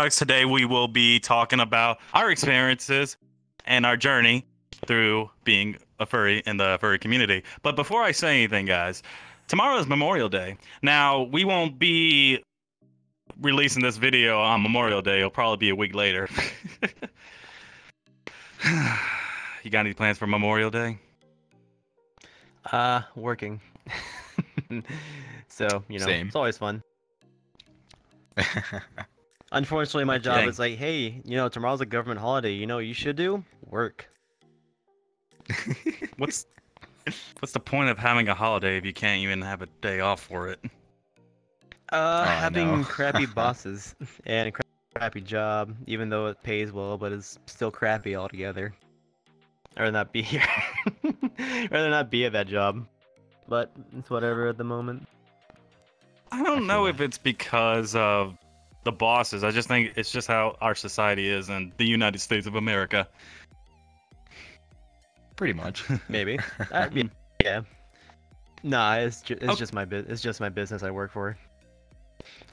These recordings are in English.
Dogs. Today we will be talking about our experiences and our journey through being a furry in the furry community. But before I say anything, guys, tomorrow is Memorial Day. Now, we won't be releasing this video on Memorial Day. It'll probably be a week later. you got any plans for Memorial Day? Uh, working. so, you know, Same. it's always fun. Unfortunately, my job Dang. is like, hey, you know, tomorrow's a government holiday. You know what you should do? Work. What's what's the point of having a holiday if you can't even have a day off for it? Uh, Oh, having no. crappy bosses and a crappy job, even though it pays well, but it's still crappy altogether. Rather not be here. Rather not be at that job. But it's whatever at the moment. I don't feel know that. if it's because of the bosses. I just think it's just how our society is in the United States of America. Pretty much. Maybe. Uh, yeah. yeah. Nah, it's ju- it's Okay. just my bu- it's just my business I work for.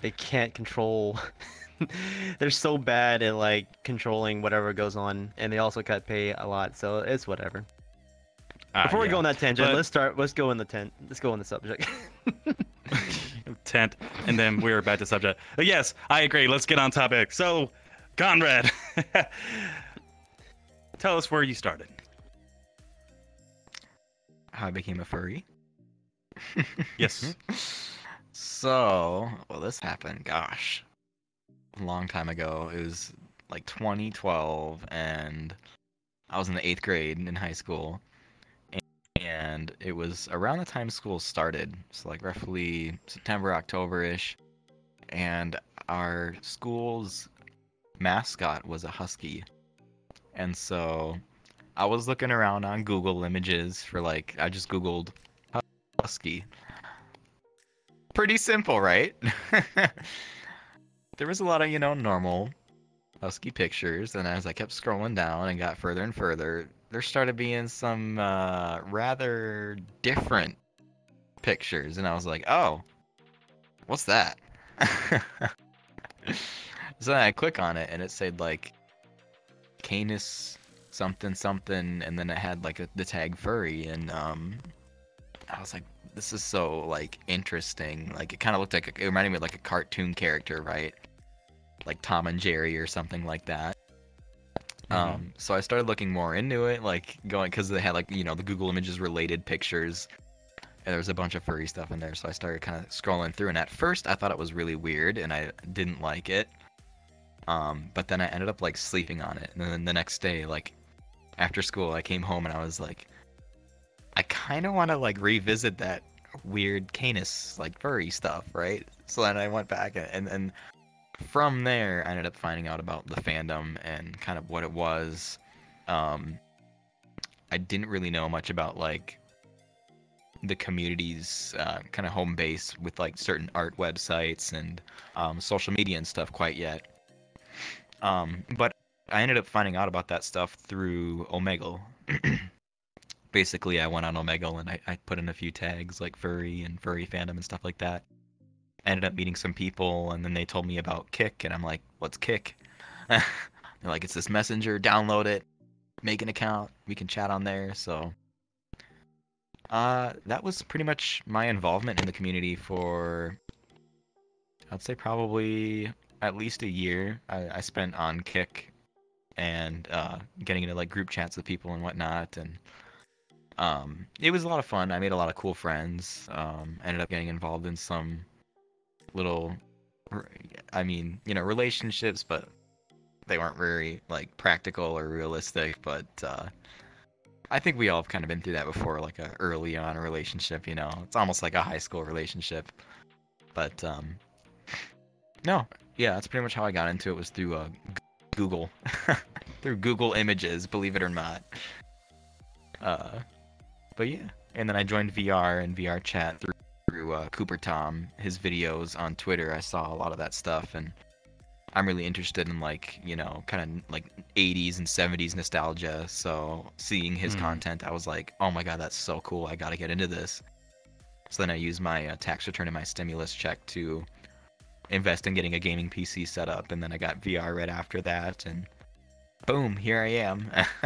They can't control. They're so bad at like controlling whatever goes on, and they also cut pay a lot, so it's whatever. Ah, Before we go on that tangent, But- let's start. Let's go in the tent. Let's go on the subject. Tent, and then we're back to subject. But yes, I agree. Let's get on topic. So, Conrad, tell us where you started. How I became a furry. Yes. So, well, this happened, gosh, a long time ago. It was like 2012, and I was in the eighth grade in high school. And it was around the time school started, so like roughly September, October ish. And our school's mascot was a husky. And so I was looking around on Google Images for like, I just Googled husky. Pretty simple, right? there was a lot of, you know, normal husky pictures, and as I kept scrolling down and got further and further, there started being some uh, rather different pictures, and I was like, oh, what's that? so then I click on it, and it said like Canis something something, and then it had like a, the tag furry, and um, I was like, this is so like interesting. Like it kind of looked like a, it reminded me of like a cartoon character, right? Like Tom and Jerry or something like that. Um, so I started looking more into it, like going because they had like you know the Google Images related pictures, and there was a bunch of furry stuff in there. So I started kind of scrolling through, and at first I thought it was really weird, and I didn't like it. Um, but then I ended up like sleeping on it, and then the next day, like after school, I came home and I was like, I kind of want to like revisit that weird Canis like furry stuff, right? So then I went back and, and from there I ended up finding out about the fandom and kind of what it was. Um, I didn't really know much about like the community's uh, kind of home base with like certain art websites and um, social media and stuff quite yet. Um, but I ended up finding out about that stuff through Omegle. Basically, I went on Omegle and I, I put in a few tags like furry and furry fandom and stuff like that. Ended up meeting some people and then they told me about Kik and I'm like, what's Kik? They're like, it's this messenger, download it, make an account, we can chat on there. So uh, that was pretty much my involvement in the community for, I'd say probably at least a year. I, I spent on Kik and uh, getting into like group chats with people and whatnot, and um, it was a lot of fun. I made a lot of cool friends. Um, ended up getting involved in some little, I mean, you know, relationships, but they weren't very like practical or realistic. But uh, I think we all have kind of been through that before, like a early on relationship. You know, it's almost like a high school relationship. But um, no, yeah, that's pretty much how I got into it. Was through uh, Google, through Google Images, believe it or not. Uh, but yeah, and then I joined VR and VR chat through through uh, Cooper Tom, his videos on Twitter. I saw a lot of that stuff, and I'm really interested in like you know kind of like 80s and 70s nostalgia. So seeing his Hmm. content, I was like, oh my god, that's so cool! I gotta get into this. So then I used my uh, tax return and my stimulus check to invest in getting a gaming PC set up, and then I got VR right after that, and boom, here I am.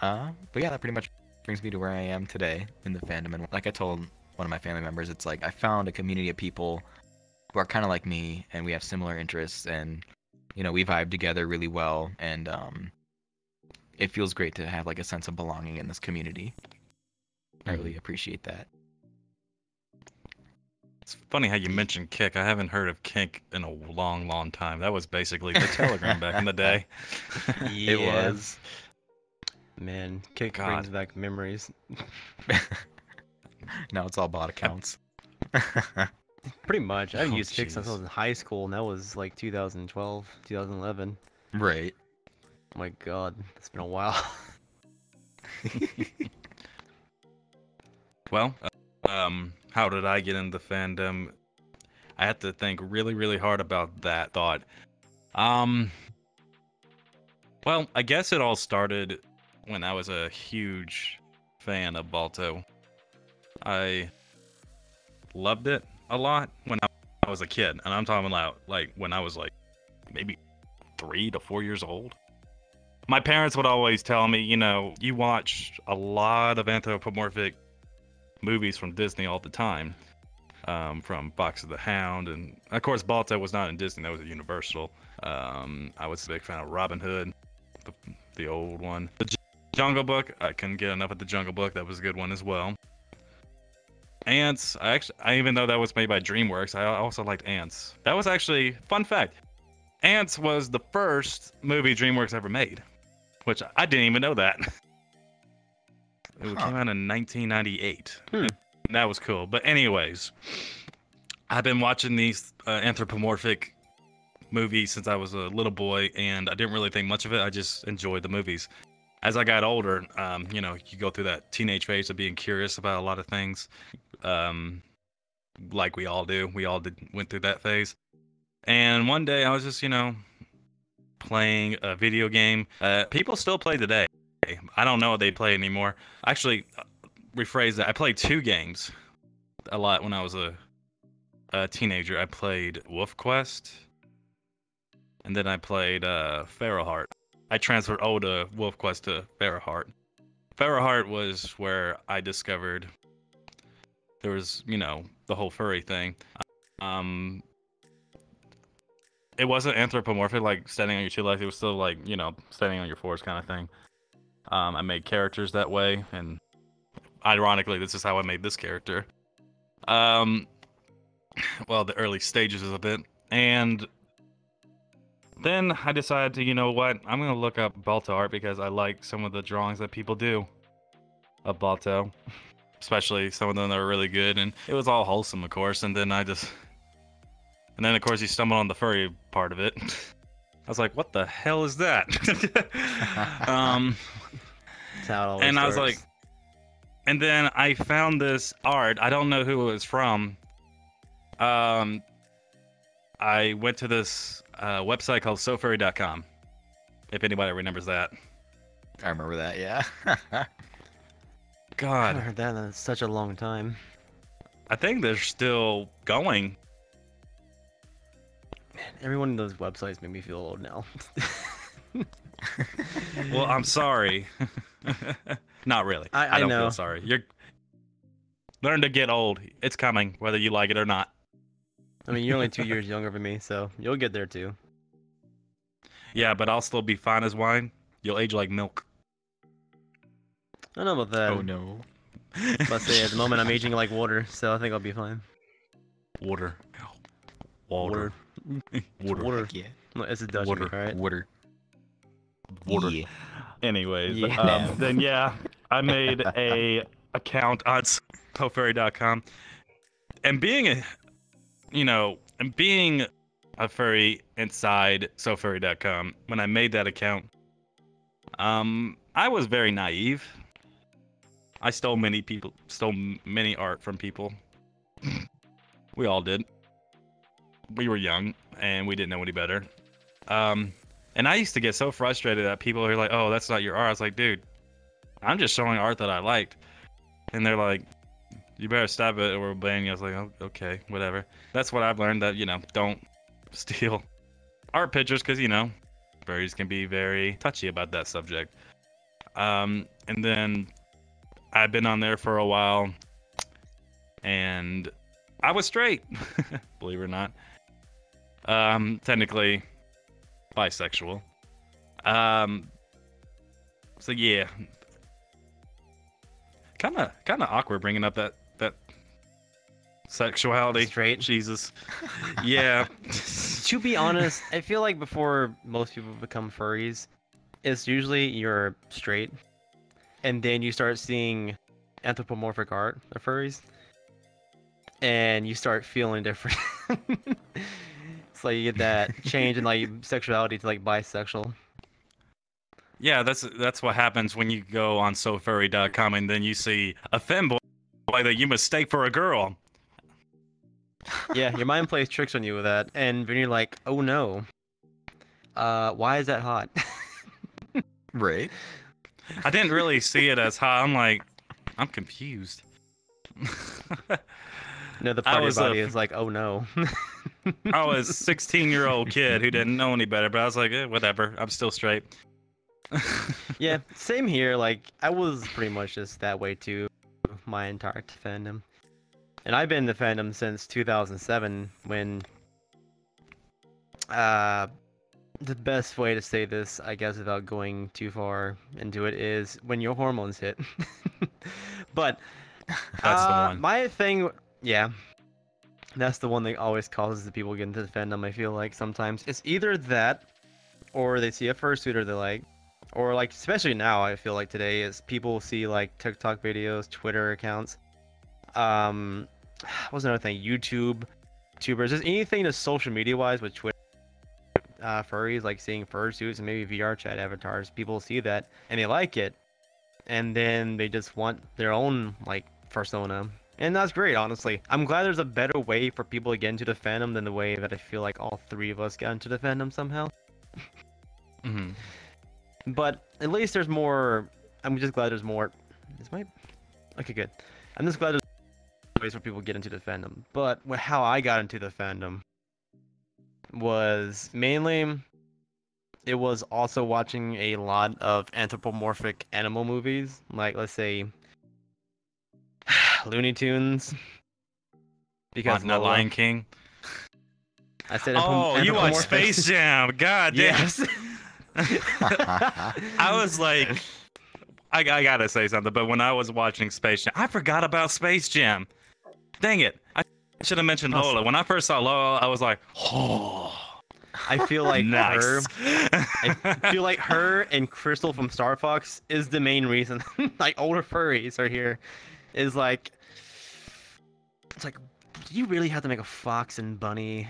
uh, but yeah, that pretty much brings me to where I am today in the fandom. And like I told one of my family members, it's like I found a community of people who are kind of like me, and we have similar interests, and you know, we vibe together really well, and um, it feels great to have like a sense of belonging in this community. I really appreciate that. It's funny how you mentioned Kik. I haven't heard of Kik in a long, long time. That was basically the Telegram back in the day. Yeah. It was. Man, Kik God. brings back memories. now it's all bot accounts. Pretty much. I haven't Oh, used Kik since I was in high school, and that was like 2012, 2011. right. Oh my god, it's been a while. Well, um, how did I get into fandom? I had to think really, really hard about that thought. Um, well, I guess it all started when I was a huge fan of Balto. I loved it a lot when I was a kid, and I'm talking about like when I was like maybe three to four years old. My parents would always tell me, you know, you watch a lot of anthropomorphic movies from Disney all the time, um, from of the Hound, and of course Balto was not in Disney; that was at Universal. Um, I was a big fan of Robin Hood, the, the old one. The Jungle Book, I couldn't get enough of the Jungle Book. That was a good one as well. Antz, I actually, I, even though that was made by DreamWorks, I also liked Antz. That was actually fun fact. Antz was the first movie DreamWorks ever made, which I didn't even know that. It Huh. came out in 1998. Hmm. That was cool. But anyways, I've been watching these uh, anthropomorphic movies since I was a little boy, and I didn't really think much of it. I just enjoyed the movies. As I got older, um, you know, you go through that teenage phase of being curious about a lot of things, um, like we all do. We all did went through that phase. And one day, I was just, you know, playing a video game. Uh, people still play today. I don't know what they play anymore. Actually, rephrase that. I played two games a lot when I was a, a teenager. I played WolfQuest, and then I played uh, FeralHeart. I transferred all to WolfQuest to. FeralHeart was where I discovered there was, you know, the whole furry thing. Um, it wasn't anthropomorphic, like standing on your two legs. It was still like, you know, standing on your fours kind of thing. Um, I made characters that way, and ironically, this is how I made this character. Um, well, the early stages of it, and then I decided to, you know what, I'm gonna look up Balto art because I like some of the drawings that people do of Balto, especially some of them that are really good, and it was all wholesome, of course. And then I just, and then of course you stumble on the furry part of it. I was like, what the hell is that? um, how it always and I was like, and then I found this art. I don't know who it was from. Um, I went to this uh, website called SoFurry.com. If anybody remembers that. I remember that. Yeah. God, I haven't heard that in such a long time. I think they're still going. Every one of those websites make me feel old now. Well, I'm sorry. Not really. I- I don't know. feel sorry. You're learn to get old. It's coming, whether you like it or not. I mean, you're only two years younger than me, so you'll get there too. Yeah, but I'll still be fine as wine. You'll age like milk. I don't know about that. oh no. But say at the moment I'm aging like water, so I think I'll be fine. Water. Water. Water. Water. Yeah. No, It's a Dutch Water. all right? Water. Water. Yeah. Anyways, Yeah. um, then yeah, I made a account on SoFurry.com, and being a, you know, being a furry inside SoFurry.com, when I made that account, um, I was very naive. I stole many people, stole many art from people. we all did. We were young and we didn't know any better. Um, and I used to get so frustrated that people are like, "Oh, that's not your art." I was like, "Dude, I'm just showing art that I liked." And they're like, you better stop it or we'll ban you. I was like, oh, okay, whatever. That's what I've learned that, you know, don't steal art pictures because, you know, furries can be very touchy about that subject. Um, and then I've been on there for a while and I was straight, believe it or not. Um, technically bisexual. Um, so yeah, kind of kind of awkward bringing up that sexuality. Straight. Jesus. Yeah. to be honest, I feel like before most people become furries, it's usually you're straight, and then you start seeing anthropomorphic art of furries, and you start feeling different. it's like you get that change in like sexuality to like bisexual. Yeah, that's that's what happens when you go on SoFurry.com and then you see a femboy that you mistake for a girl. Yeah, your mind plays tricks on you with that, and then you're like, oh no, uh, why is that hot? Right. I didn't really see it as hot. I'm like, I'm confused. no, the I part of your was, uh, body is like, oh no. I was a 16 year old kid who didn't know any better, but I was like, eh, whatever. I'm still straight. yeah, same here. Like I was pretty much just that way too, my entire fandom, and I've been in the fandom since 2007 when. Uh, the best way to say this, I guess, without going too far into it, is when your hormones hit. but That's the uh, one. My thing, yeah, that's the one that always causes the people get into the fandom. I feel like sometimes it's either that, or they see a fursuiter they like, or like especially now I feel like today is people see like TikTok videos, Twitter accounts, um, what's another thing? YouTube, tubers, just anything that's social media wise with Twitter. Uh, furries like seeing fursuits and maybe VR chat avatars. People see that and they like it, and then they just want their own like persona. And that's great, honestly. I'm glad there's a better way for people to get into the fandom than the way that I feel like all three of us got into the fandom somehow. Mhm. But at least there's more. I'm just glad there's more. This might. Okay, good. I'm just glad there's ways for people get into the fandom. But how I got into the fandom was mainly. It was also watching a lot of anthropomorphic animal movies, like let's say Looney Tunes. Because Not- Lion King. I said Oh, you watch. Space Jam. God damn. Yes. I was like, I, I gotta say something, but when I was watching Space Jam, I forgot about Space Jam. Dang it. I should have mentioned Lola. When I first saw Lola, I was like, oh, I feel like nice. her I feel like her and Krystal from Star Fox is the main reason. like older furries are here. Is like it's like do you really have to make a fox and bunny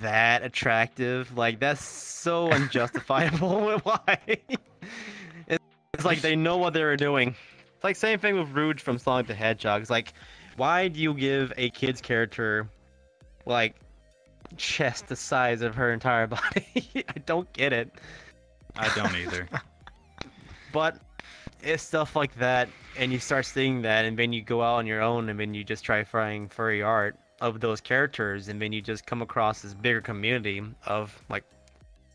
that attractive? Like that's so unjustifiable. Why? It's it's like they know what they were doing. It's like same thing with Rouge from Sonic the Hedgehog. It's like why do you give a kid's character like chest the size of her entire body? I don't get it. I don't either. But it's stuff like that, and you start seeing that, and then you go out on your own, and then you just try finding furry art of those characters, and then you just come across this bigger community of like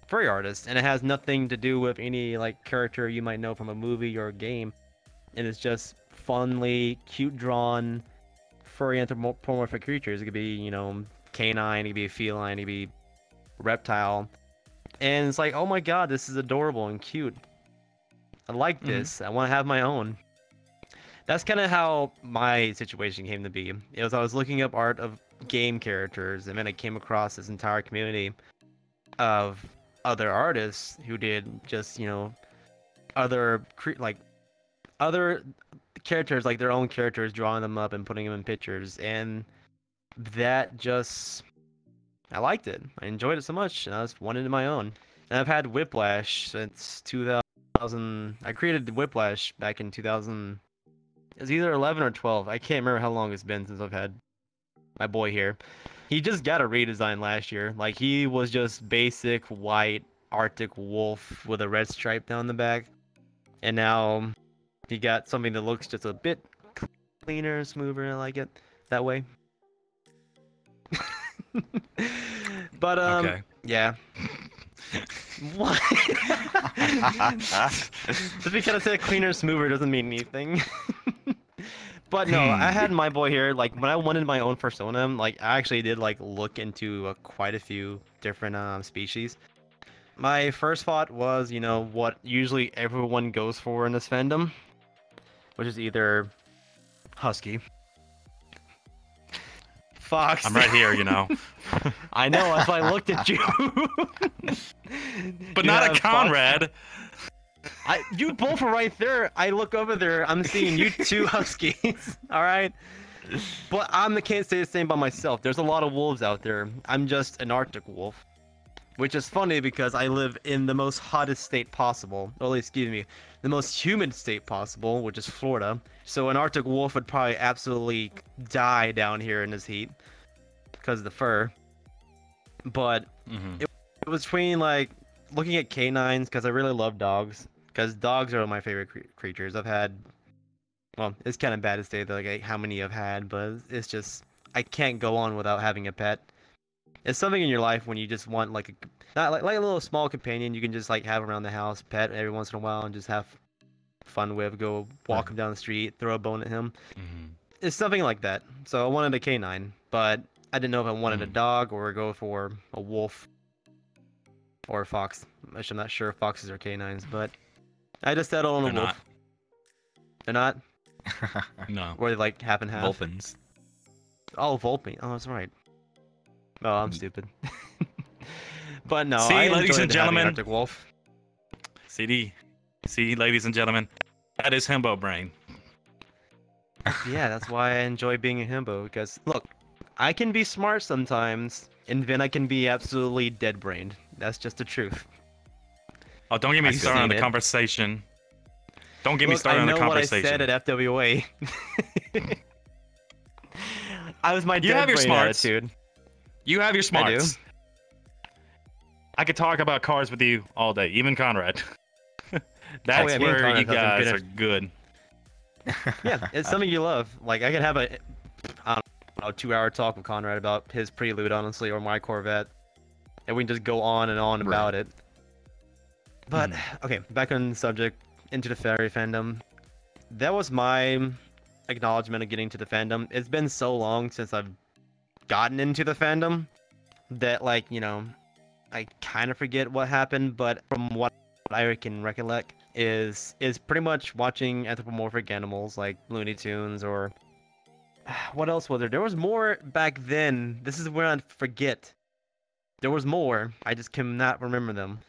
furry artists, and it has nothing to do with any like character you might know from a movie or a game, and it's just funly, cute drawn, furry anthropomorphic creatures. It could be you know canine, it could be a feline, it could be reptile, and it's like oh my god, this is adorable and cute. I like Mhm. this. I want to have my own. That's kind of how my situation came to be. It was I was looking up art of game characters, and then I came across this entire community of other artists who did just you know other cre- like other characters like their own characters, drawing them up and putting them in pictures, and that just I liked it. I enjoyed it so much, and I just wanted my own. And I've had Whiplash since 2000. I created Whiplash back in 2000. It was either 11 or 12. I can't remember how long it's been since I've had my boy here. He just got a redesign last year. Like he was just basic white Arctic wolf with a red stripe down the back, and now he got something that looks just a bit cleaner, smoother. I like it that way. but um, okay. yeah. What? Just because I said cleaner, smoother doesn't mean anything. but no, I had my boy here. Like when I wanted my own persona, like I actually did like look into uh, quite a few different um, species. My first thought was, you know, what usually everyone goes for in this fandom, which is either husky, fox. I'm right here, you know. I know. That's why I looked at you. But You not a Conrad. I, you both are right there. I look over there. I'm seeing you two huskies. All right. But I'm the can't say the same by myself. There's a lot of wolves out there. I'm just an Arctic wolf, which is funny because I live in the most hottest state possible. Or at least, excuse me, the most humid state possible, which is Florida. So an Arctic wolf would probably absolutely die down here in this heat because of the fur. But Mhm. it was between like looking at canines because I really love dogs because dogs are my favorite cre- creatures. I've had, well, it's kind of bad to say that like how many I've had, but it's just I can't go on without having a pet. It's something in your life when you just want like a not like, like a little small companion you can just like have around the house, pet every once in a while, and just have fun with. Go walk him down the street, throw a bone at him Mhm. it's something like that. So I wanted a canine, but I didn't know if I wanted a Mm. dog or go for a wolf or a fox. I'm not sure if foxes are canines, but I just settled on a They're wolf. not. They're not. No. Or they like half and half. Vulpins. Oh, Volpe. Oh, that's right. Oh, I'm mm. stupid. but no, See, I ladies and gentlemen. Arctic wolf. CD. See, ladies and gentlemen, that is Himbo Brain. Yeah, that's why I enjoy being a himbo. Because look, I can be smart sometimes, and then I can be absolutely dead-brained. That's just the truth. Oh, don't get me I've started on the it. conversation. Don't get me Look, started I on know the what I conversation. said at FWA. I was my You have your dead brain smarts. attitude. You have your I smarts. I could talk about cars with you all day, even Conrad. That's Oh, yeah, where you guys are good. Yeah, it's something you love. Like I could have a, I don't know, two-hour talk with Conrad about his Prelude, honestly, or my Corvette, and we can just go on and on Right. about it. But Mm-hmm. okay, back on the subject, into the fairy fandom. That was my acknowledgement of getting to the fandom. It's been so long since I've gotten into the fandom that, like, you know, I kind of forget what happened. But from what I can recollect, is is pretty much watching anthropomorphic animals like Looney Tunes or what else was there? There was more back then. This is where I forget. There was more. I just cannot remember them.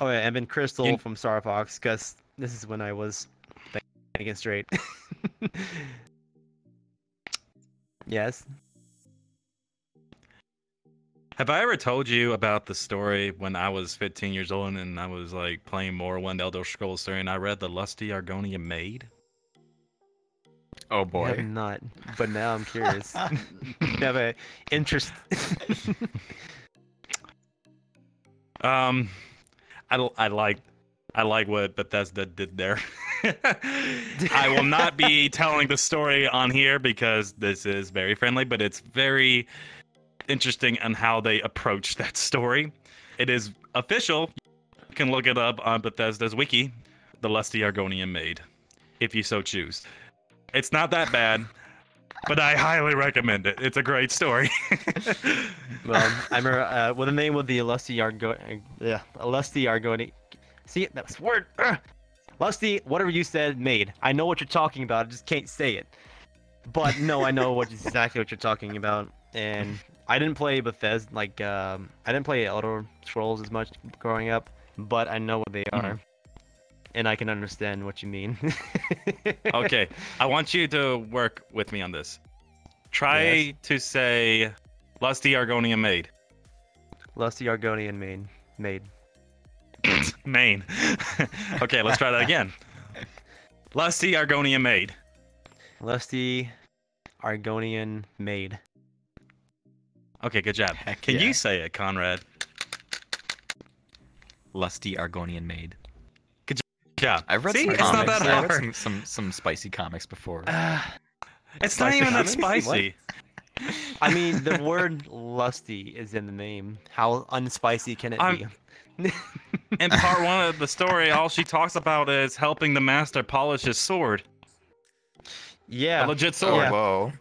Oh yeah, and then Krystal You- from Star Fox, because this is when I was thinking straight. yes. Have I ever told you about the story when I was 15 years old and I was like playing Morrowind Elder Scrolls 3 and I read the Lusty Argonian Maid? Oh boy. I have not, but now I'm curious. have a interest. Um, I, l- I like I like what Bethesda did there. I will not be telling the story on here because this is very friendly, but it's very interesting on how they approach that story. It is official. You can look it up on Bethesda's wiki, the Lusty Argonian Maid, if you so choose. It's not that bad, but I highly recommend it. It's a great story. Well, I remember uh, what the name of the Lusty Argo, uh, yeah, Lusty Argoni. See, that's word. Ugh. Lusty, whatever you said, made. I know what you're talking about. I just can't say it. But no, I know what exactly what you're talking about. And I didn't play Bethesda like um, I didn't play Elder Scrolls as much growing up, but I know what they Mhm. are, and I can understand what you mean. okay, I want you to work with me on this. Try Yes. to say Lusty Argonian Maid. Lusty Argonian Maid. Maid. Main. okay, let's try that again. Lusty Argonian Maid. Lusty Argonian maid. Okay, good job. Heck Can yeah. you say it, Conrad? Lusty Argonian maid. Good job. I've read See, some it's not comics. that I've read hard. some, some some spicy comics before. Uh, It's not even that spicy. I mean, the word lusty is in the name. How unspicy can it I'm- be? In part one of the story, all she talks about is helping the master polish his sword. yeah. A legit Oh, sword. Yeah. whoa.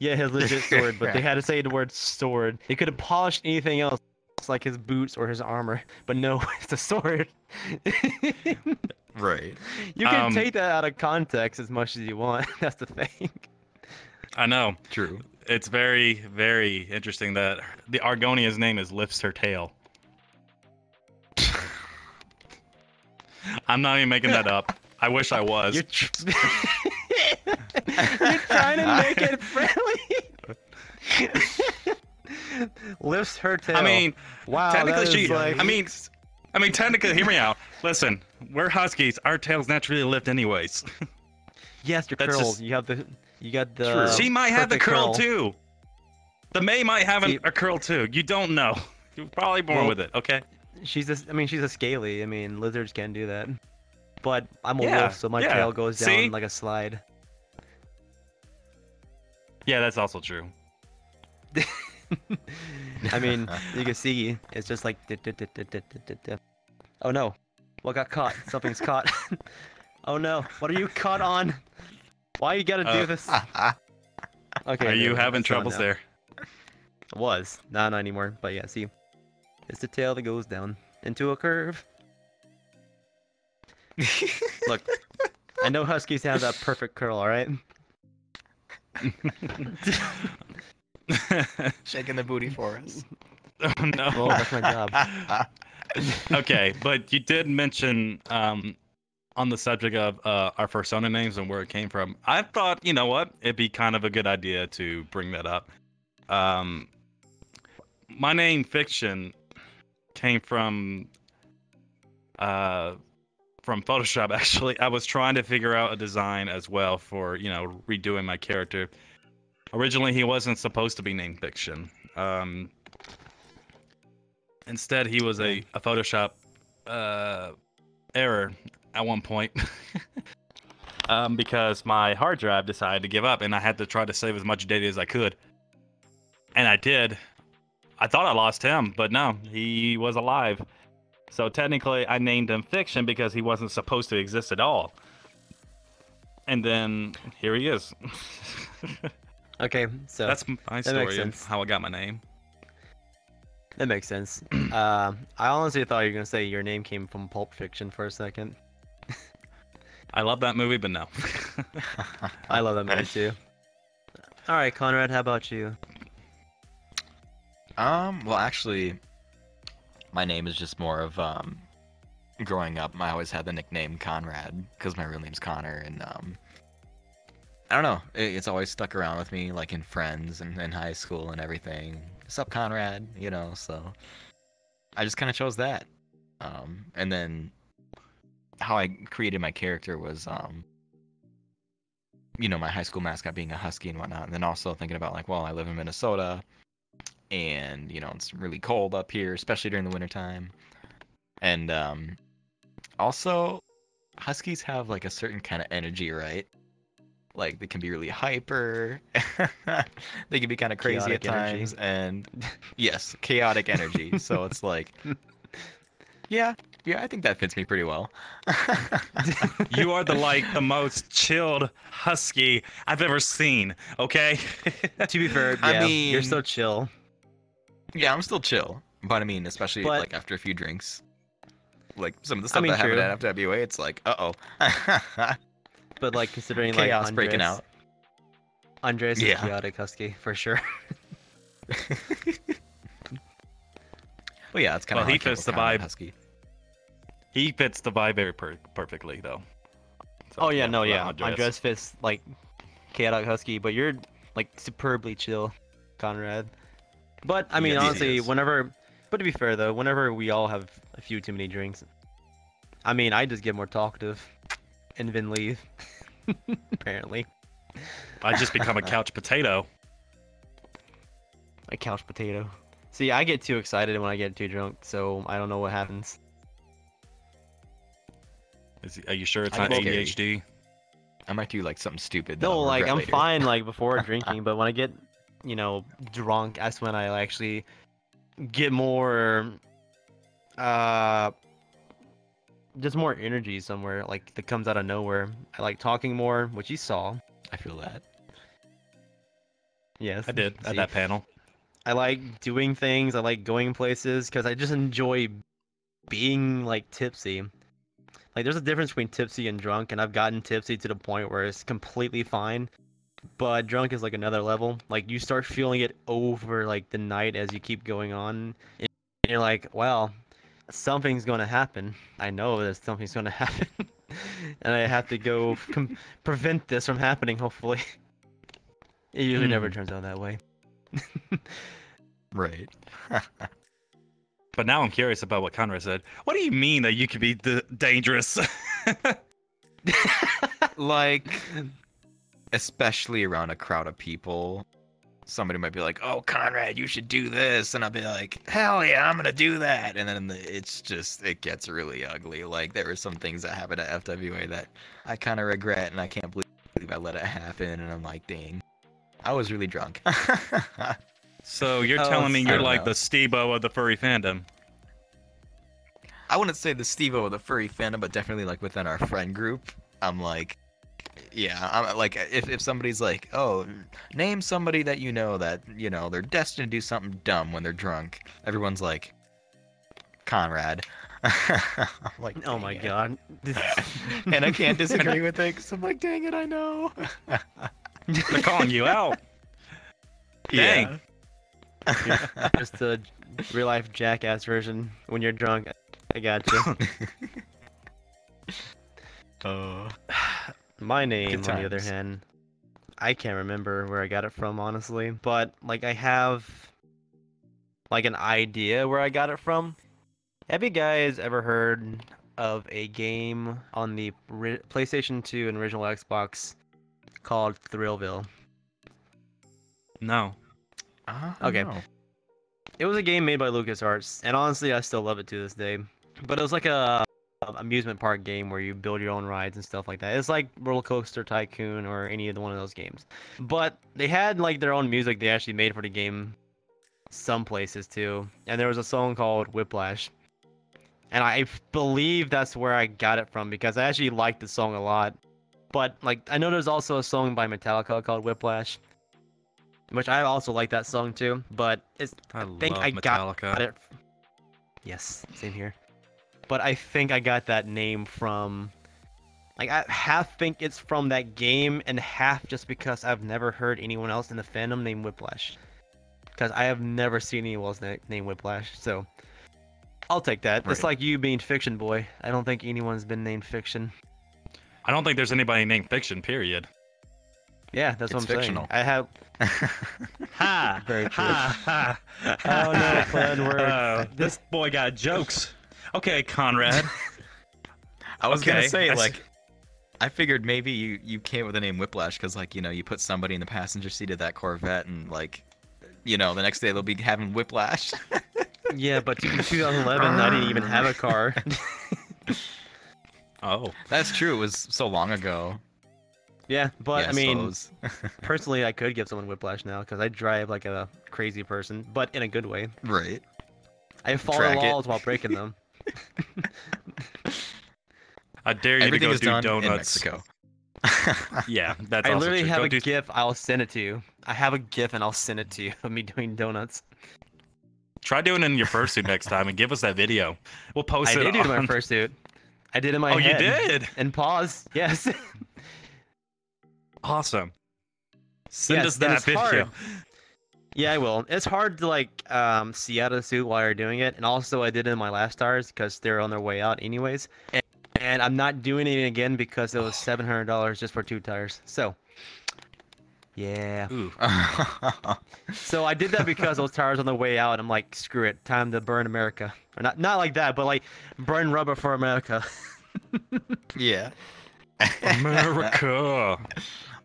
Yeah, his legit sword, but they had to say the word sword. They could have polished anything else, like his boots or his armor, but no, it's a sword. Right. you can Um, take that out of context as much as you want. That's the thing. I know. True. It's very, very interesting that the Argonia's name is Lifts Her Tail. I'm not even making that up. I wish I was. You're, trying to make it friendly. Lifts her tail. I mean, wow. technically she. like, I mean, I mean, technically, hear me out. Listen, we're huskies. Our tails naturally lift, anyways. yes, your that's curls. just- You have the, you got the. True. she might have the perfect curl, too. The May might have an, See- a curl too. You don't know. You're probably born Well- with it. Okay. She's a, I mean, she's a scaly. I mean, lizards can do that. But I'm a Yeah, wolf, so my yeah. tail goes down See? like a slide. Yeah, that's also true. I mean, you can see it's just like. Oh no! What got caught? Something's caught. oh no! What are you caught on? Why you gotta do Uh, this? Okay. Are you having troubles there? Was not not anymore. But yeah, see, it's the tail that goes down into a curve. Look, I know huskies have that perfect curl. All right. Shaking the booty for us. oh no. Well, that's my job. okay, but you did mention um, on the subject of uh, our persona names and where it came from. I thought, you know what, it'd be kind of a good idea to bring that up. Um, my name Fiction came from uh, from Photoshop. Actually, I was trying to figure out a design as well for you know redoing my character. Originally, he wasn't supposed to be named Fiction. Um, Instead, he was a, a Photoshop uh, error at one point um, because my hard drive decided to give up and I had to try to save as much data as I could. And I did. I thought I lost him, but no, he was alive. So technically, I named him Fiction because he wasn't supposed to exist at all. And then here he is. Okay, so That's my makes story of sense. how I got my name. that makes sense. uh, I honestly thought you were gonna say your name came from Pulp Fiction for a second. I love that movie, but no. I love that movie too. All right, Conrad, how about you? Um, well, actually, my name is just more of um, growing up. I always had the nickname Conrad because my real name's Connor, and um, I don't know. It, it's always stuck around with me, like in friends and in high school and everything. What's up, Conrad? You know, so I just kind of chose that. Um, and then how I created my character was um, you know, my high school mascot being a husky and whatnot, and then also thinking about like, well, I live in Minnesota and you know it's really cold up here especially during the wintertime and um also huskies have like a certain kind of energy right like they can be really hyper they can be kind of crazy Chaotic at energy. times and yes chaotic energy so it's like yeah yeah i think that fits me pretty well You are the like the most chilled husky I've ever seen. Okay. to be fair, I yeah, you're so chill. Yeah i'm still chill but i mean especially But- like after a few drinks like some of the stuff mean, that happened true. at after WA, it's like, uh oh. But like considering Chaos like breaking out. Andres is Yeah. chaotic husky for sure. Well, yeah, it's kind of Well, he how I came fits up the with vibe. Husky. he fits the vibe very per- perfectly though. So, oh yeah, no, yeah. Andres. Andres fits like chaotic husky, but you're like superbly chill, Conrad. But I mean, Yes, honestly, is. whenever, but to be fair though, whenever we all have a few too many drinks, I mean, I just get more talkative, and then leave. Apparently, I just become a couch potato. a couch potato. See, I get too excited when I get too drunk, so I don't know what happens. Is, are you sure it's I not think ADHD? I might do like something stupid. No, like I'm later. fine like before drinking, but when I get, you know, drunk, that's when I actually get more uh just more energy somewhere like that comes out of nowhere. I like talking more, which you saw. I feel that. Yes. I did at see? that panel. I like doing things. I like going places because I just enjoy being like tipsy. Like there's a difference between tipsy and drunk, and I've gotten tipsy to the point where it's completely fine. But drunk is like another level. Like you start feeling it over like the night as you keep going on, and you're like, well, something's gonna happen. I know that something's gonna happen, and I have to go com- prevent this from happening. Hopefully, it usually never Hmm. turns out that way. Right. But now I'm curious about what Conrad said. What do you mean that you could be d- dangerous? like, especially around a crowd of people, somebody might be like, "Oh, Conrad, you should do this," and I'll be like, "Hell yeah, I'm gonna do that!" And then the, it's just it gets really ugly. Like there were some things that happened at FWA that I kind of regret, and I can't believe I let it happen. And I'm like, dang, I was really drunk. so you're telling me you're like know. the Steve-O of the furry fandom? I wouldn't say the Steve-O of the furry fandom, but definitely like within our friend group, I'm like, yeah, I'm uh, like if if somebody's like, oh, name somebody that you know that you know they're destined to do something dumb when they're drunk. Everyone's like, Conrad. I'm like, Oh my it." god. and I can't disagree with it because I'm like, dang it, I know. They're calling you out. Dang. Yeah. Just a real life jackass version when you're drunk. I got you. Oh. My name, on the other hand, I can't remember where I got it from, honestly. But like, I have like an idea where I got it from. Have you guys ever heard of a game on the ri- PlayStation 2 and original Xbox called Thrillville? No. Uh, Okay. no. It was a game made by LucasArts, and honestly, I still love it to this day. But it was like a Um, amusement park game where you build your own rides and stuff like that. It's like Roller Coaster Tycoon or any of the one of those games. But they had like their own music they actually made for the game, some places too. And there was a song called Whiplash, and I believe that's where I got it from because I actually liked the song a lot. But like I know there's also a song by Metallica called Whiplash, which I also like that song too. But it's I, think I got- got it. Yes, same here. But I think I got that name from, like, I half think it's from that game, and half just because I've never heard anyone else in the fandom named Whiplash. Because I have never seen anyone else na- named Whiplash, so I'll take that. It's like you being FictionBoi. I don't think anyone's been named Fiction. I don't think there's anybody named Fiction. Period. Yeah, that's what I'm fictional. saying. I have. Ha! Very true. Ha! Ha! Oh, no, Fred, we're- Oh, this boy got jokes. Okay, Conrad. I was gonna say I s- like, I figured maybe you you came with the name Whiplash because like you know you put somebody in the passenger seat of that Corvette and like, you know the next day they'll be having whiplash. Yeah, but in 2011, I didn't even have a car. Oh, That's true. It was so long ago. yeah, but Yeah, I mean, suppose. Personally, I could give someone whiplash now because I drive like a crazy person, but in a good way. right. I fall Track walls while breaking them. I dare you Everything to is go done do in donuts. Mexico. Yeah, that's I also literally true. have Go a do- GIF. I'll send it to you. I have a GIF and I'll send it to you of me doing donuts. Try doing it in your fursuit next time and give us that video. We'll post it. I it did do it in my on- fursuit. I did it in my Oh, you head. did? And pause. Yes. Awesome. Send Yes, us and that it's video. hard. Yeah, I will. It's hard to like um, see out of the suit while you're doing it, and also I did it in my last stars because they're on their way out anyways. And, and I'm not doing it again because it was seven hundred dollars just for two tires. So. Yeah. Ooh. So I did that because those tires on the way out. I'm like, screw it, time to burn America. Or not, not like that, but like burn rubber for America. yeah. America.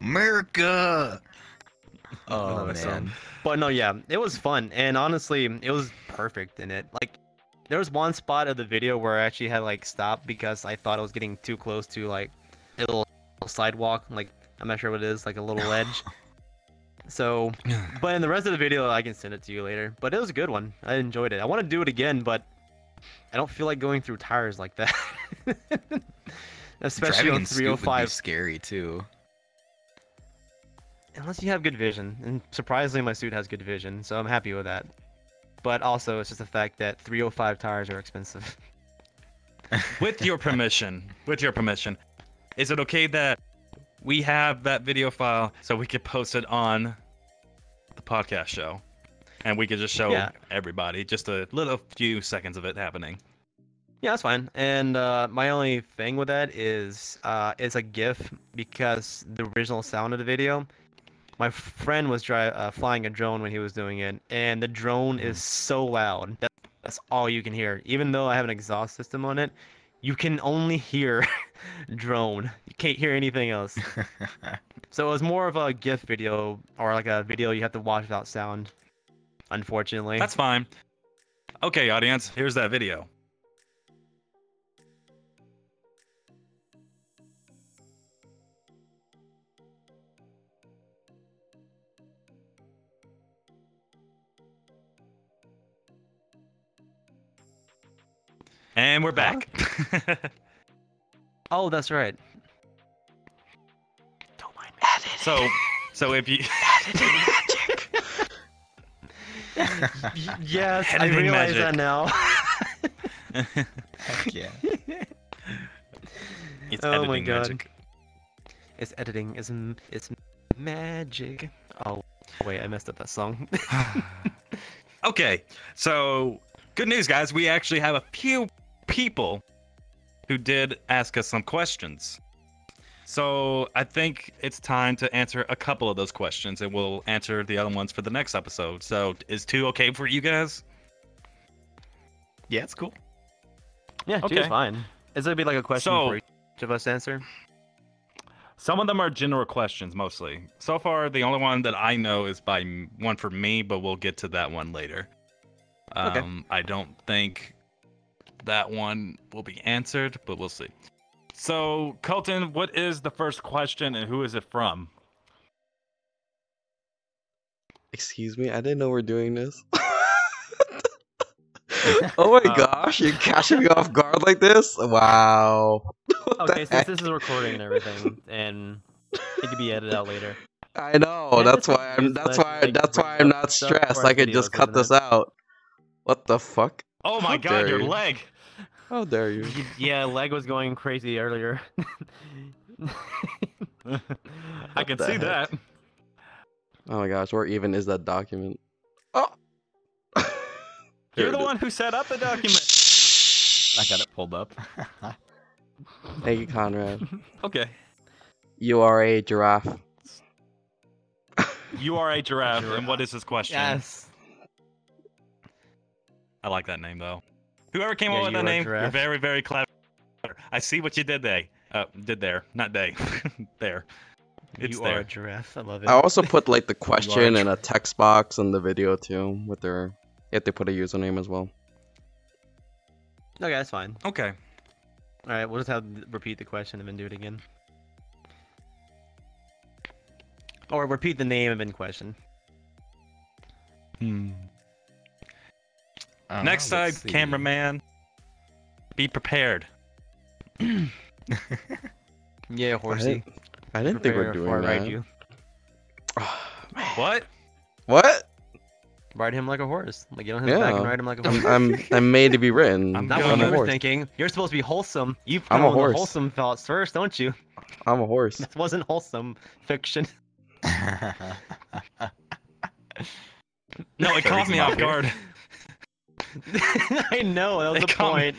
America. Oh that song. man. But no, yeah, it was fun, and honestly, it was perfect in it. Like, there was one spot of the video where I actually had like stop because I thought I was getting too close to like a little sidewalk, like I'm not sure what it is, like a little ledge. So, but in the rest of the video, I can send it to you later. But it was a good one. I enjoyed it. I want to do it again, but I don't feel like going through tires like that. Especially Driving on in Scoop 305. scary too. Unless you have good vision, and surprisingly, my suit has good vision, so I'm happy with that. But also, it's just the fact that 305 tires are expensive. with your permission, with your permission, is it okay that we have that video file so we could post it on the podcast show, and we could just show Yeah. everybody just a little few seconds of it happening? Yeah, that's fine. And uh, my only thing with that is uh, it's a GIF because the original sound of the video. My friend was dri- uh, flying a drone when he was doing it, and the drone is so loud. That, that's all you can hear. Even though I have an exhaust system on it, you can only hear drone. You can't hear anything else. So it was more of a GIF video or like a video you have to watch without sound. Unfortunately. That's fine. Okay, audience, here's that video. And we're back. oh, that's right. Don't mind me. so, so if you Y- yes, I Editing realize magic. that now. Heck yeah. it's Oh my editing God. magic. it's editing. It's m- it's magic. Oh wait, I messed up that song. Okay, so good news, guys. We actually have a few people who did ask us some questions. So I think it's time to answer a couple of those questions, and we'll answer the other ones for the next episode. So is two okay for you guys? Yeah, it's cool. yeah, Okay. okay. fine. Is it be like a question So- for each of us to answer? Some of them are general questions, mostly. So far, the only one that I know is by one for me, but we'll get to that one later. Okay. Um, I don't think that one will be answered, but we'll see. So, Colton, what is the first question and who is it from? Excuse me, I didn't know we're doing this. oh my Uh, gosh, you're catching me off guard like this? Wow. What Okay, since heck? this is recording and everything, and it could be edited out later. I know. Yeah, that's why I'm. That's like- why. like That's why I'm not up stuff for stressed. I could just cut this out. What the fuck? Oh my How god, your you. leg! How dare you? Yeah, leg was going crazy earlier. I can see heck? that. Oh my gosh, where even is that document? Oh. You're the one who set up the document. I got it pulled up. Thank you, Conrad. Okay. You are a giraffe. You are a giraffe, and what is his question? yes. I like that name though. Whoever came Yeah, up with you that are a name, you're very, very clever. I see what you did there. Uh, did there, not they. there. It's you there. are a giraffe. I love it. I also put like the question in a text box in the video too, with their. if they put a username as well. Okay, that's fine. Okay. All right, we'll just have repeat the question and then do it again. Or repeat the name and then question. Hmm. Uh, Next time, see. cameraman, be prepared. Yeah, I horsey. didn't, I didn't think we're doing that. ride you. Man. What? What? Ride him like a horse. Like get on his back and ride him like a horse. I'm, I'm I'm made to be written. I'm Not what you were thinking. You're supposed to be wholesome. You put I'm a on the horse. wholesome thoughts first, don't you? I'm a horse. This wasn't wholesome fiction. No, it caught me off I'm guard. I know that was It the point.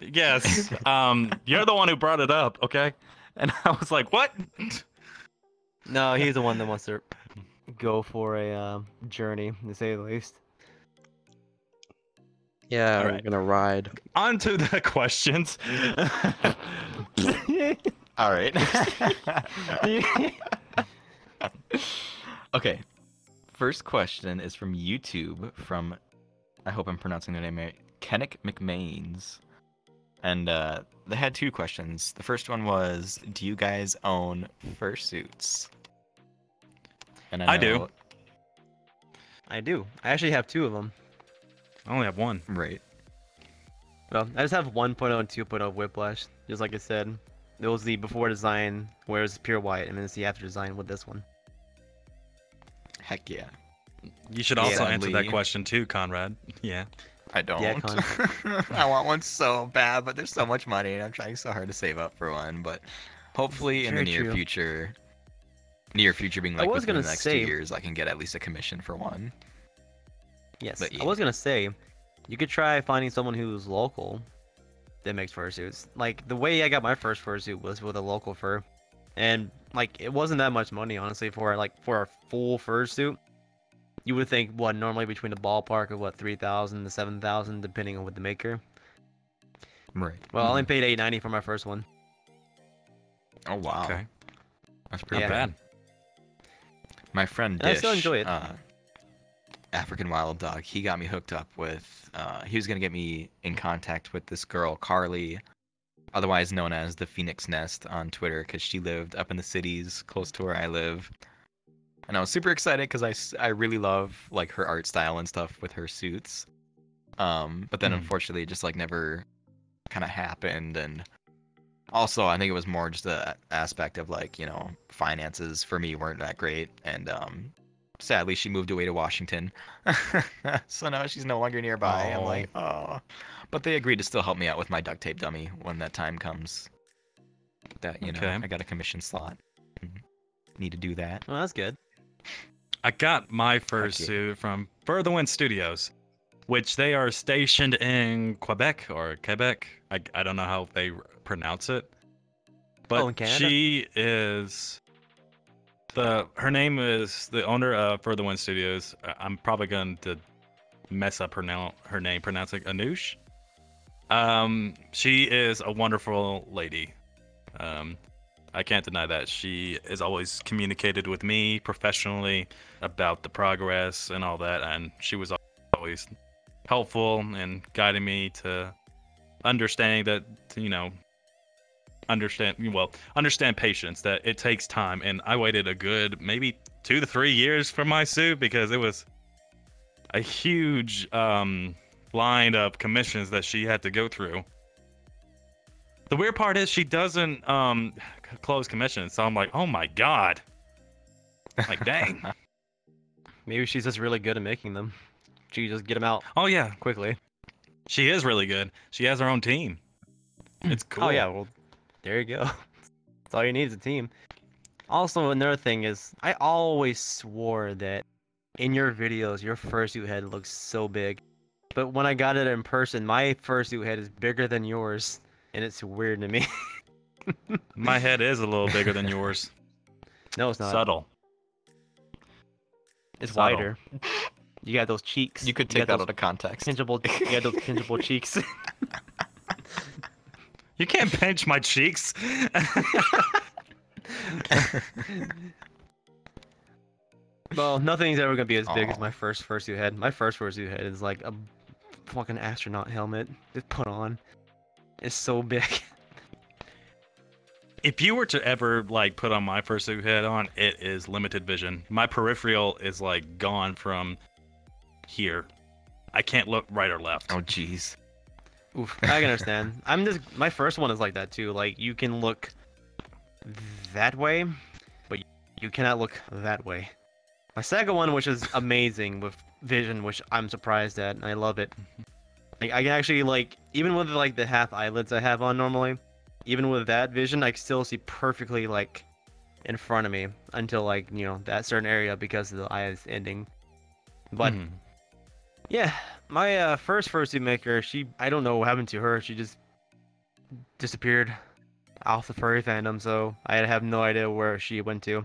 yes. Um, you're the one who brought it up, okay? And I was like, what? no, he's the one that wants to go for a uh, journey, to say the least. Yeah, All we're right. gonna ride. On to the questions. All right. okay. First question is from YouTube from I hope I'm pronouncing their name right. Kennick McMains. and uh, they had two questions. The first one was, "Do you guys own fursuits?" And I do. know- I do. I actually have two of them. I only have one. Right. Well, I just have 1.0 and 2.0 Whiplash. Just like I said, it was the before design where it's pure white, and then it's the after design with this one. Heck yeah. You should also Yeah, answer that question too, Conrad. Yeah. I don't. Yeah, Con. I want one so bad, but there's so much money, and I'm trying so hard to save up for one. But hopefully, in the near true. future, near future being like was within the next say- two years, I can get at least a commission for one. Yes. But I was gonna say, you could try finding someone who's local that makes fursuits. Like the way I got my first fursuit was with a local fur, and like it wasn't that much money honestly for like for a full fursuit. You would think what normally between the ballpark of what three thousand to seven thousand depending on what the maker. Right. Well, I only paid eight ninety for my first one. Oh wow. Okay. That's pretty Yeah. bad. My friend And I still enjoy it. Uh, African Wild Dog, he got me hooked up with. Uh, he was gonna get me in contact with this girl, Carly, otherwise known as the Phoenix Nest on Twitter, because she lived up in the cities close to where I live. And I was super excited because I, I really love like her art style and stuff with her suits. Um, but then Hmm. unfortunately, it just like never kind of happened and also i think it was more just the aspect of like you know finances for me weren't that great and um sadly she moved away to washington so now she's no longer nearby i'm like oh but they agreed to still help me out with my duct tape dummy when that time comes that you know i got a commission slot need to do that Well, that's good. I got my first yeah. suit from Furtherwind Studios, which they are stationed in Quebec or Quebec. I, I don't know how they pronounce it. But Oh, in Canada? she is the her name is the owner of Furtherwind Studios. I- I'm probably going to mess up her now her name pronouncing Anush. Um she is a wonderful lady. Um I can't deny that. She has always communicated with me professionally about the progress and all that, and she was always helpful and guiding me to understanding that, you know, understand, well, understand patience, that it takes time. And I waited a good maybe two to three years for my suit because it was a huge um, line of commissions that she had to go through. The weird part is she doesn't um, c- close commissions, so I'm like, oh my god, like dang. Maybe she's just really good at making them. She just get them out oh yeah, quickly. she is really good. She has her own team. It's cool. Oh yeah, well, there you go. That's all you need is a team. Also, another thing is, I always swore that in your videos, your fursuit head looks so big, but when I got it in person, my fursuit head is bigger than yours, and it's weird to me. My head is a little bigger than yours. no, it's not. Subtle. It's subtle. wider. You got those cheeks. you could got take that out of context pinchable. You got those pinchable cheeks. You can't pinch my cheeks. well, nothing's ever gonna be as big as my first fursuit head. My first fursuit head is like a fucking astronaut helmet just put on. It's so big. if you were to ever like put on my fursuit head on, it is limited vision. My peripheral is like gone from here. I can't look right or left. oh jeez Oof, I can understand. I'm just my first one is like that too. Like you can look that way, but you cannot look that way. My second one, which is amazing with vision, which I'm surprised at, and I love it. Like I can actually like even with like the half eyelids I have on normally, even with that vision, I can still see perfectly like in front of me until like you know that certain area because of the eyes ending. But Mhm. yeah, my uh, first fursuit maker, she I don't know what happened to her. She just disappeared off the furry fandom, so I have no idea where she went to.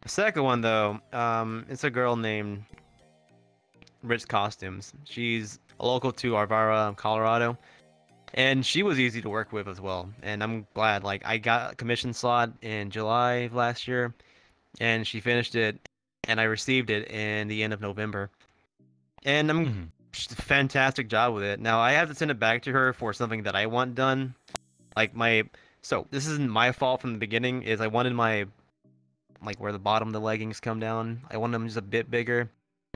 The second one though, um, it's a girl named Rich Costumes. She's local to Arvada, Colorado, and she was easy to work with as well. And I'm glad. Like I got a commission slot in July of last year, and she finished it, and I received it in the end of November. And I'm Mhm. Fantastic job with it. Now I have to send it back to her for something that I want done. Like my so this isn't my fault from the beginning. Is I wanted my like where the bottom of the leggings come down. I wanted them just a bit bigger,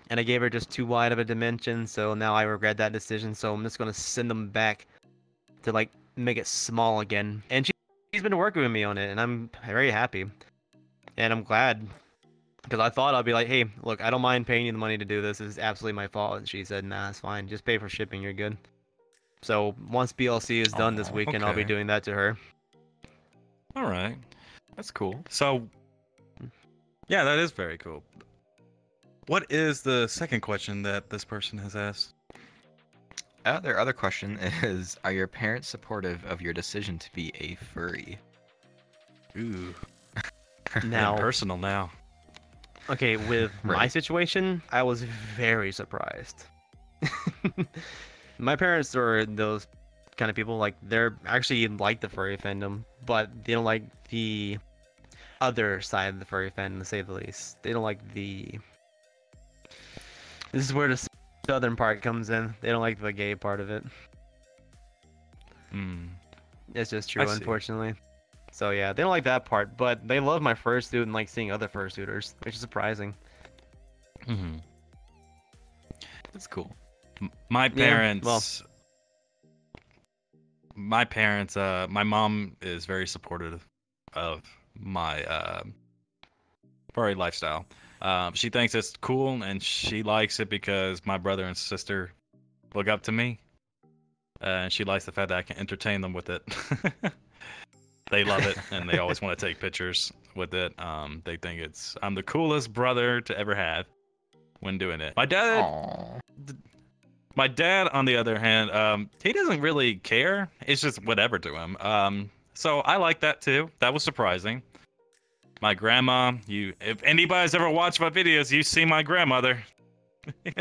and I gave her just too wide of a dimension. So now I regret that decision. So I'm just gonna send them back to like make it small again. And she, she's been working with me on it, and I'm very happy. And I'm glad because I thought I'd be like, hey, look, I don't mind paying you the money to do this. This is absolutely my fault. And she said, nah, it's fine. Just pay for shipping. You're good. So once BLFC is done this Aw, weekend, I'll be doing that to her. All right, that's cool. So, yeah, that is very cool. What is the second question that this person has asked? Uh, their other question is Are your parents supportive of your decision to be a furry? Ooh, Now, personal now. Okay, with my situation, I was very surprised. my parents are those kind of people like they're actually like the furry fandom, but they don't like the other side of the furry fandom, to say the least. They don't like the. This is where the southern part comes in. They don't like the gay part of it. Hmm. It's just true, see. unfortunately. So yeah, they don't like that part, but they love my fursuit and like seeing other fursuiters, which is surprising. hmm That's cool. My Yeah, parents. well- My parents. Uh, my mom is very supportive of my uh, furry lifestyle. Um, she thinks it's cool and she likes it because my brother and sister look up to me. Uh, and she likes the fact that I can entertain them with it. they love it and they always want to take pictures with it. Um, they think it's I'm the coolest brother to ever have when doing it. My dad Aww. my dad, on the other hand, um, he doesn't really care. It's just whatever to him. Um, so I like that too. That was surprising. My grandma, you, if anybody's ever watched my videos, you see my grandmother.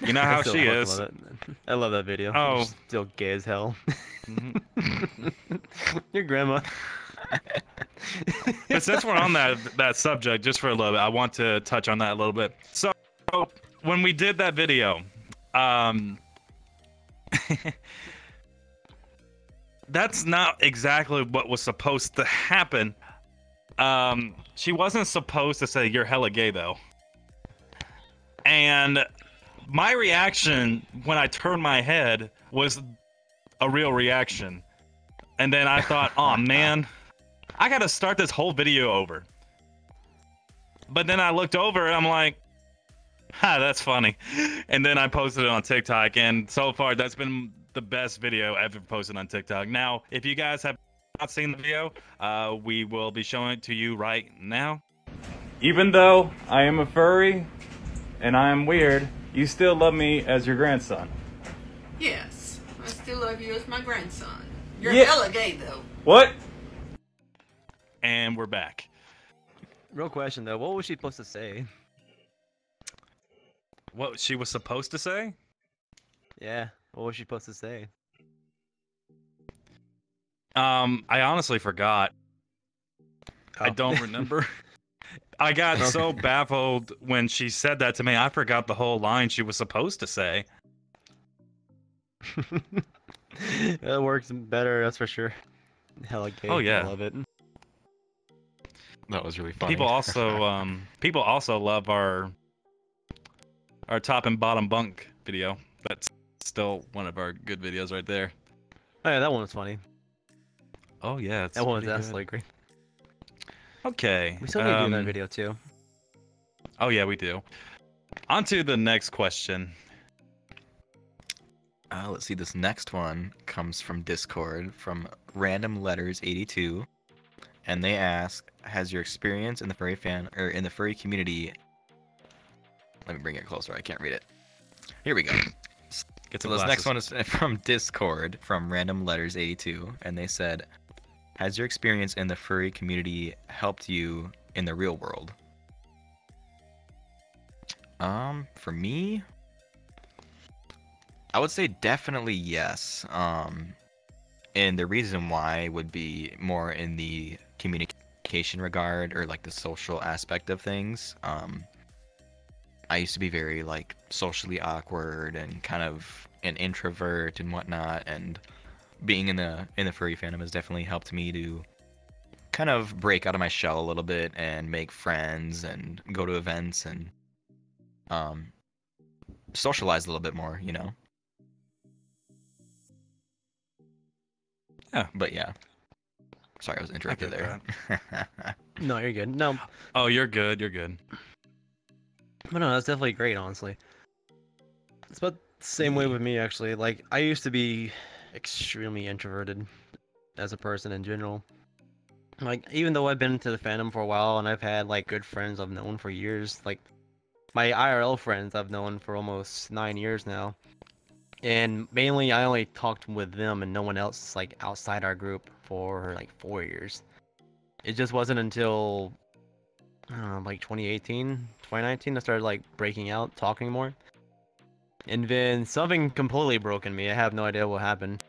you know how she is. love. I love that video. Oh. It's still gay as hell. Mhm. Your grandma. but since we're on that that subject, just for a little bit, I want to touch on that a little bit. So when we did that video, um, that's not exactly what was supposed to happen. Um, she wasn't supposed to say you're hella gay though. And my reaction when I turned my head was a real reaction. And then I thought, oh man, I gotta start this whole video over. But then I looked over and I'm like, ha, that's funny. And then I posted it on TikTok, and so far that's been the best video ever posted on TikTok. Now, if you guys have not seen the video, uh, we will be showing it to you right now. Even though I am a furry and I am weird, you still love me as your grandson. Yes, I still love you as my grandson. You're Yeah. hella gay though. What? And we're back. Real question though, what was she supposed to say? What she was supposed to say? Yeah, what was she supposed to say? Um, I honestly forgot. I Oh. don't remember. I got so baffled when she said that to me. I forgot the whole line she was supposed to say. that works better, that's for sure. Hella gay. Oh, yeah. I love it. That was really funny. People also, um, people also love our our top and bottom bunk video. That's still one of our good videos right there. Oh yeah, that one was funny. Oh yeah, it's That one was absolutely great. Okay. We still need to do that um, video too. Oh yeah, we do. On to the next question. Uh, let's see. This next one comes from Discord from Random Letters 82, and they ask, "Has your experience in the furry fan or in the furry community?" Let me bring it closer. I can't read it. Here we go. Get So some this next one is from Discord from Random Letters 82, and they said, "Has your experience in the furry community helped you in the real world?" Um, for me, I would say definitely yes. Um, and the reason why would be more in the communication regard or like the social aspect of things. Um, I used to be very like socially awkward and kind of an introvert and whatnot, and being in the in the furry fandom has definitely helped me to kind of break out of my shell a little bit and make friends and go to events and um socialize a little bit more, you know. Yeah. But yeah. Sorry, I was interrupted get there. No, you're good. No, Oh, you're good. You're good. but no, that's definitely great. Honestly, it's about the same way with me actually. Like I used to be extremely introverted as a person in general. Like even though I've been into the fandom for a while and I've had like good friends I've known for years, like my IRL friends I've known for almost nine years now. And mainly I only talked with them and no one else like outside our group for like four years. It just wasn't until I don't know, like 2018, 2019 I started like breaking out, talking more. And then something completely broke in me. I have no idea what happened.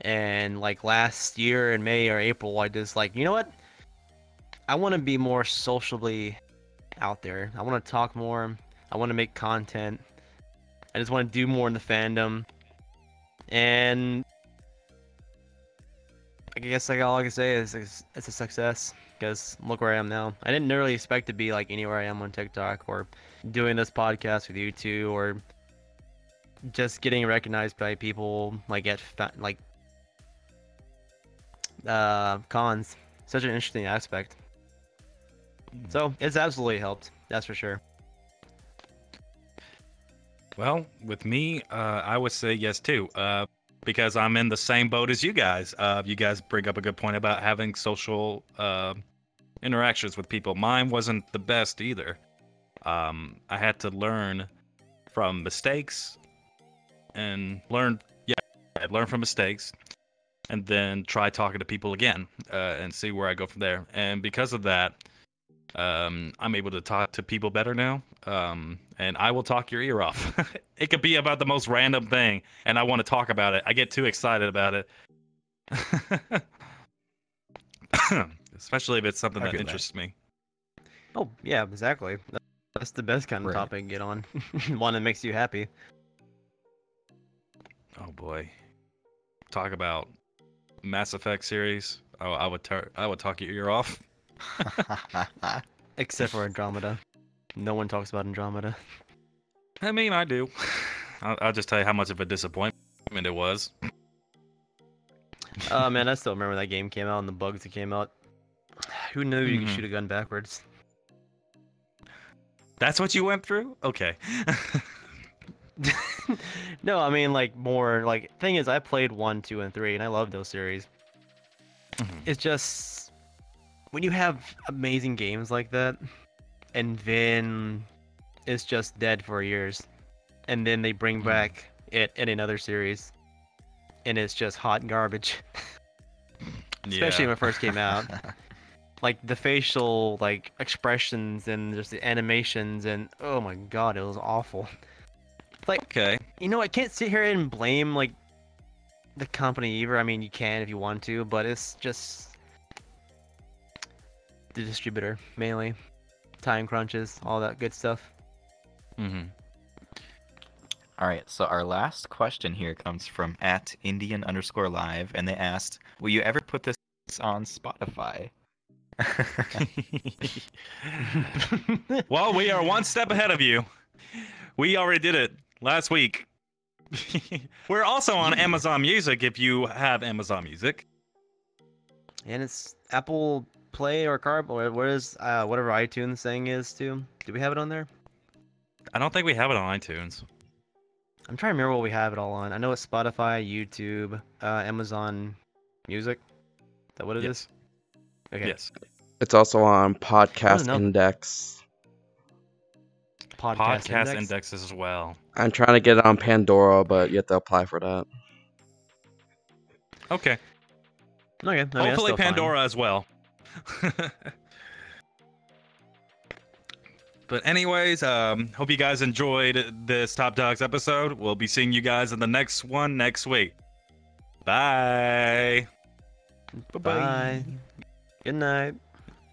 And like last year in May or April, I just like, you know what? I want to be more socially out there. I want to talk more. I want to make content. I just want to do more in the fandom. And I guess like all I can say is it's, it's a success because look where I am now. I didn't really expect to be like anywhere I am on TikTok or doing this podcast with you two or just getting recognized by people like at like uh cons. Such an interesting aspect. So it's absolutely helped. That's for sure. Well, with me, uh, I would say yes too, uh, because I'm in the same boat as you guys. Uh, you guys bring up a good point about having social uh, interactions with people. Mine wasn't the best either. Um, I had to learn from mistakes and learn, yeah, I learn from mistakes, and then try talking to people again uh, and see where I go from there. And because of that, um, I'm able to talk to people better now. Um, and I will talk your ear off. it could be about the most random thing, and I want to talk about it. I get too excited about it. Especially if it's something that feel that. interests me. Oh yeah, exactly. That's the best kind of Right. topic to get on. One that makes you happy. Oh boy, talk about Mass Effect series. Oh, I would tar- I would talk your ear off. Except for Andromeda. No one talks about Andromeda. I mean, I do. I'll, I'll just tell you how much of a disappointment it was. Oh man, I still remember that game came out and the bugs that came out. Who knew you could Mhm. shoot a gun backwards? That's what you went through? Okay. no, I mean like more like thing is I played one, two, and three, and I love those series. Mhm. It's just when you have amazing games like that, and then it's just dead for years, and then they bring Mhm. back it in another series, and it's just hot garbage. Especially yeah. when it first came out. like the facial like expressions and just the animations and oh my god, it was awful. Like Okay. you know, I can't sit here and blame like the company either. I mean, you can if you want to, but it's just the distributor mainly, time crunches, all that good stuff. Mm-hmm. All right, so our last question here comes from at Indian underscore live, and they asked, "Will you ever put this on Spotify?" well, we are one step ahead of you. We already did it last week. We're also on Amazon Music if you have Amazon Music. and it's Apple Play or Carb or what is uh, whatever iTunes thing is too. Do we have it on there? I don't think we have it on iTunes. I'm trying to remember what we have it all on. I know it's Spotify, YouTube, uh, Amazon Music. Is that what it is? yes. Okay. Yes. It's also on Podcast enough. Index. Podcast, Podcast Index. indexes as well. I'm trying to get it on Pandora, but you have to apply for that. Okay. Okay. I mean, that's Hopefully still fine. Pandora as well. but anyways, um, hope you guys enjoyed this Top Dogs episode. We'll be seeing you guys in the next one next week. Bye. Bye. Bye. Good night.